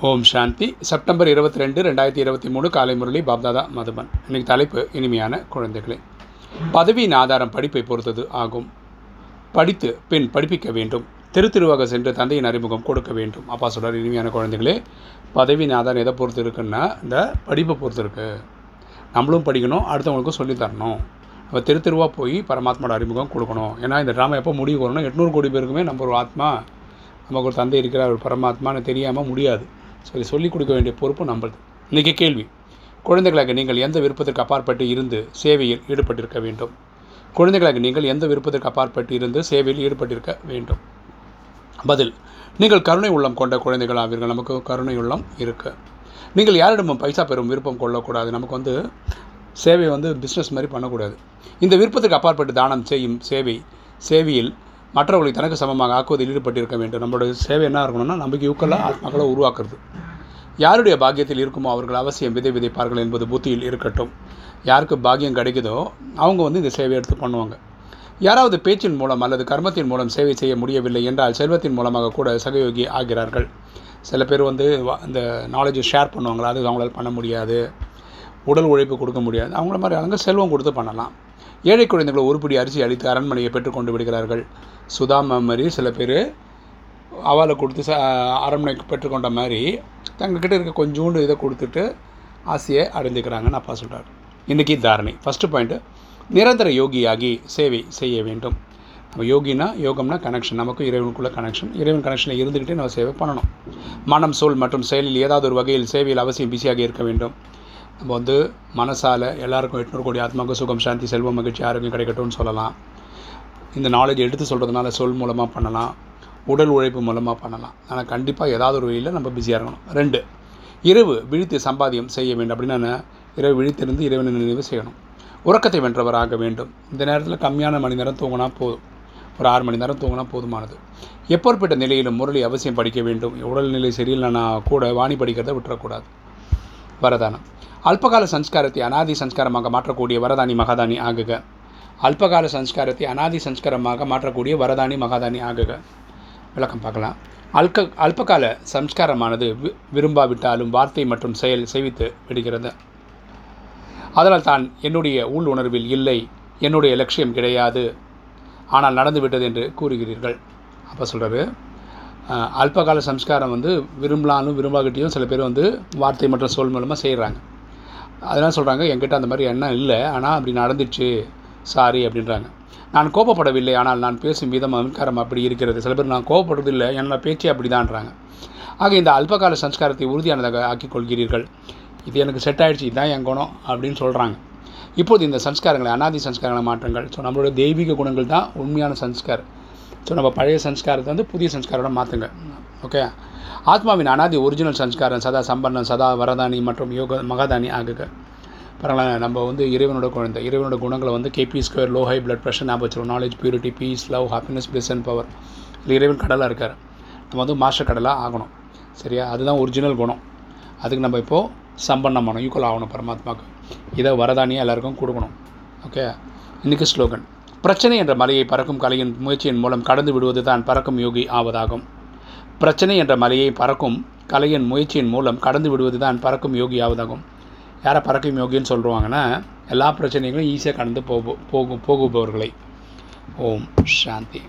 ஓம் சாந்தி. September இருபத்தி ரெண்டு ரெண்டாயிரத்தி இருபத்தி மூணு காலை முரளி பாப்தாதா மதுபன். இன்னைக்கு தலைப்பு இனிமையான குழந்தைகளே. பதவியின் ஆதாரம் படிப்பை பொறுத்தது ஆகும். படித்து பின் படிப்பிக்க வேண்டும். திரு திருவாக சென்று தந்தையின் அறிமுகம் கொடுக்க வேண்டும். அப்பா சொல்கிறார் இனிமையான குழந்தைகளே பதவியின் ஆதாரம் எதை பொறுத்து இருக்குன்னா இந்த படிப்பை பொறுத்து இருக்குது நம்மளும் படிக்கணும் அடுத்தவங்களுக்கும் சொல்லித் தரணும். நம்ம திரு தெருவாக போய் பரமாத்மாவோட அறிமுகம் கொடுக்கணும். ஏன்னா இந்த ட்ராமா எப்போ முடிவு வரணும் எட்நூறு கோடி பேருக்குமே நம்ம ஒரு ஆத்மா. நமக்கு ஒரு தந்தை இருக்கிறார் ஒரு பரமாத்மான்னு தெரியாமல் முடியாது. சரி சொல்லிக் கொடுக்க வேண்டிய பொறுப்பு நம்மளது. இன்றைக்கி கேள்வி. குழந்தைகளாக நீங்கள் எந்த விருப்பத்திற்கு அப்பாற்பட்டு இருந்து சேவையில் ஈடுபட்டிருக்க வேண்டும்? குழந்தைகளாக நீங்கள் எந்த விருப்பத்திற்கு அப்பாற்பட்டு இருந்து சேவையில் ஈடுபட்டிருக்க வேண்டும்? பதில். நீங்கள் கருணை உள்ளம் கொண்ட குழந்தைகள் ஆவீர்கள். நமக்கு கருணை உள்ளம் இருக்கு. நீங்கள் யாரிடமும் பைசா பெறும் விருப்பம் கொள்ளக்கூடாது. நமக்கு வந்து சேவை வந்து பிஸ்னஸ் மாதிரி பண்ணக்கூடாது. இந்த விருப்பத்துக்கு அப்பாற்பட்டு தானம் செய்யும் சேவை சேவையில் மற்றவர்களை தனக்கு சமமாக ஆக்குவதில் ஈடுபட்டிருக்க வேண்டும். நம்மளோட சேவை என்ன இருக்கணும்னா நமக்கு யூக்கலாக ஆத்மாக்களை உருவாக்குறது. யாருடைய பாக்கியத்தில் இருக்குமோ அவர்கள் அவசியம் விதை விதைப்பார்கள் என்பது புத்தியில் இருக்கட்டும். யாருக்கு பாக்கியம் கிடைக்குதோ அவங்க வந்து இந்த சேவை எடுத்து பண்ணுவாங்க. யாராவது பேச்சின் மூலம் அல்லது கர்மத்தின் மூலம் சேவை செய்ய முடியவில்லை என்றால் செல்வத்தின் மூலமாக கூட சகயோகி ஆகிறார்கள். சில பேர் வந்து இந்த நாலேஜை ஷேர் பண்ணுவாங்களா அது அவங்களால் பண்ண முடியாது. உடல் உழைப்பு கொடுக்க முடியாது. அவங்கள மாதிரி அவங்க செல்வம் கொடுத்து பண்ணலாம். ஏழை குழந்தைகள் ஒருபடி அரிசி அளித்து அரண்மனையை பெற்றுக்கொண்டு விடுகிறார்கள். சுதாமா மாதிரி சில பேர் அவளை கொடுத்து ச அரண்மனைக்கு பெற்றுக்கொண்ட மாதிரி தங்கக்கிட்ட இருக்க கொஞ்சோண்டு இதை கொடுத்துட்டு ஆசையை அடைந்துக்கிறாங்கன்னு அப்பா சொல்கிறார் இன்றைக்கி தாரணை. ஃபஸ்ட்டு பாயிண்ட்டு நிரந்தர யோகியாகி சேவை செய்ய வேண்டும். நம்ம யோகினா யோகம்னா கனெக்ஷன் நமக்கு இறைவனுக்குள்ள கனெக்ஷன் இறைவன் கனெக்ஷனில் இருந்துக்கிட்டே நம்ம சேவை பண்ணணும். மனம் சொல் மற்றும் செயலில் ஏதாவது ஒரு வகையில் சேவையில் அவசியம் பிஸியாக இருக்க வேண்டும். நம்ம வந்து மனசால் எல்லாருக்கும் எட்நூறு கோடி ஆத்மாவுக்கு சுகம் சாந்தி செல்வம் மகிழ்ச்சி ஆரோக்கியம் கிடைக்கட்டும்னு சொல்லலாம். இந்த நாலேஜ் எடுத்து சொல்கிறதுனால சொல் மூலமாக பண்ணலாம். உடல் உழைப்பு மூலமாக பண்ணலாம். ஆனால் கண்டிப்பாக ஏதாவது ஒரு வழியில் நம்ம பிஸியாக இருக்கணும். ரெண்டு இரவு விழித்து சம்பாதியம் செய்ய வேண்டும். அப்படின்னா இரவு விழித்திருந்து இறைவனை நினைவு செய்யணும். உறக்கத்தை வென்றவர் ஆக வேண்டும். இந்த நேரத்தில் கம்மியான மணி நேரம் தூங்கினா போதும். ஒரு ஆறு மணி நேரம் தூங்கினா போதுமானது. எப்பேற்பட்ட நிலையிலும் முரளி அவசியம் படிக்க வேண்டும். உடல்நிலை சரியில்லைன்னா கூட வாணி படிக்கிறதை விட்டுறக்கூடாது. வரதானம். அல்பகால சம்ஸ்காரத்தை அனாதி சம்ஸ்காரமாக மாற்றக்கூடிய வரதானி மகாதானி ஆகுக. அல்பகால சம்ஸ்காரத்தை அனாதி சம்ஸ்காரமாக மாற்றக்கூடிய வரதானி மகாதானி ஆகுக. விளக்கம் பார்க்கலாம். அல்க அல்பகால சம்ஸ்காரமானது வி விரும்பாவிட்டாலும் வார்த்தை மற்றும் செயல் செய்வித்து விடுகிறது. அதனால் தான் என்னுடைய உள் உணர்வில் இல்லை என்னுடைய லட்சியம் கிடையாது ஆனால் நடந்துவிட்டது என்று கூறுகிறீர்கள். அப்போ சொல்கிறாரு அல்பகால சம்ஸ்காரம் வந்து விரும்பலாலும் விரும்பாகிட்டையும் சில பேர் வந்து வார்த்தை மற்றும் சொல் மூலமாக செய்கிறாங்க அதெல்லாம் சொல்கிறாங்க என்கிட்ட அந்த மாதிரி எண்ணம் இல்லை. ஆனால் அப்படி நடந்துச்சு. சாரி அப்படின்றாங்க. நான் கோபப்படவில்லை. ஆனால் நான் பேசும் விதம் அலங்காரம் அப்படி இருக்கிறது. சில பேர் நான் கோபப்படுறதில்லை. என்னோட பேச்சே அப்படி தான்றாங்க ஆக இந்த அல்பகால சம்ஸ்காரத்தை உறுதியானதாக ஆக்கிக் கொள்கிறீர்கள் இது எனக்கு செட் ஆகிடுச்சு இதுதான் என் குணம் அப்படின்னு சொல்கிறாங்க இப்போது இந்த சன்ஸ்காரங்களை அனாதி சம்ஸ்காரங்களை மாற்றங்கள். ஸோ நம்மளோட தெய்வீக குணங்கள் தான் உண்மையான சம்ஸ்காரம். ஸோ நம்ம பழைய சம்ஸ்காரத்தை வந்து புதிய சன்ஸ்காரோட மாற்றுங்க ஓகே ஆத்மாவின் அனாதி ஒரிஜினல் சன்ஸ்காரம் சதா சம்பன்னம் சதா வரதானி மற்றும் யோக மகாதானி ஆகுக. பரவாயில்ல நம்ம வந்து இறைவனோட குழந்தை இறைவனோட குணங்களை வந்து KP square low high blood pressure ஞாபகம் வச்சிருக்கோம் knowledge purity peace love happiness plus and power இல்லை இறைவன் கடலாக இருக்கார். நம்ம வந்து மாஸ்டர் கடலாக ஆகணும். சரியா? அதுதான் ஒரிஜினல் குணம். அதுக்கு நம்ம இப்போது சம்பன்னம் பண்ணணும். ஈக்குவல் ஆகணும் பரமாத்மாவுக்கு. இதை வரதானியாக எல்லாருக்கும் கொடுக்கணும். ஓகே இன்றைக்கி ஸ்லோகன். பிரச்சனை என்ற மலையை பறக்கும் கலையின் முயற்சியின் மூலம் கடந்து விடுவது தான் பறக்கும் யோகி ஆவதாகும். பிரச்சனை என்ற மலையை பறக்கும் கலையின் முயற்சியின் மூலம் கடந்து விடுவது தான் பறக்கும் யோகியாவதாகும். யாரை பறக்கும் யோகின்னு சொல்லுவாங்கன்னா எல்லா பிரச்சனைகளும் ஈஸியாக கடந்து போகு போகும் போகுபவர்களை. ஓம் சாந்தி.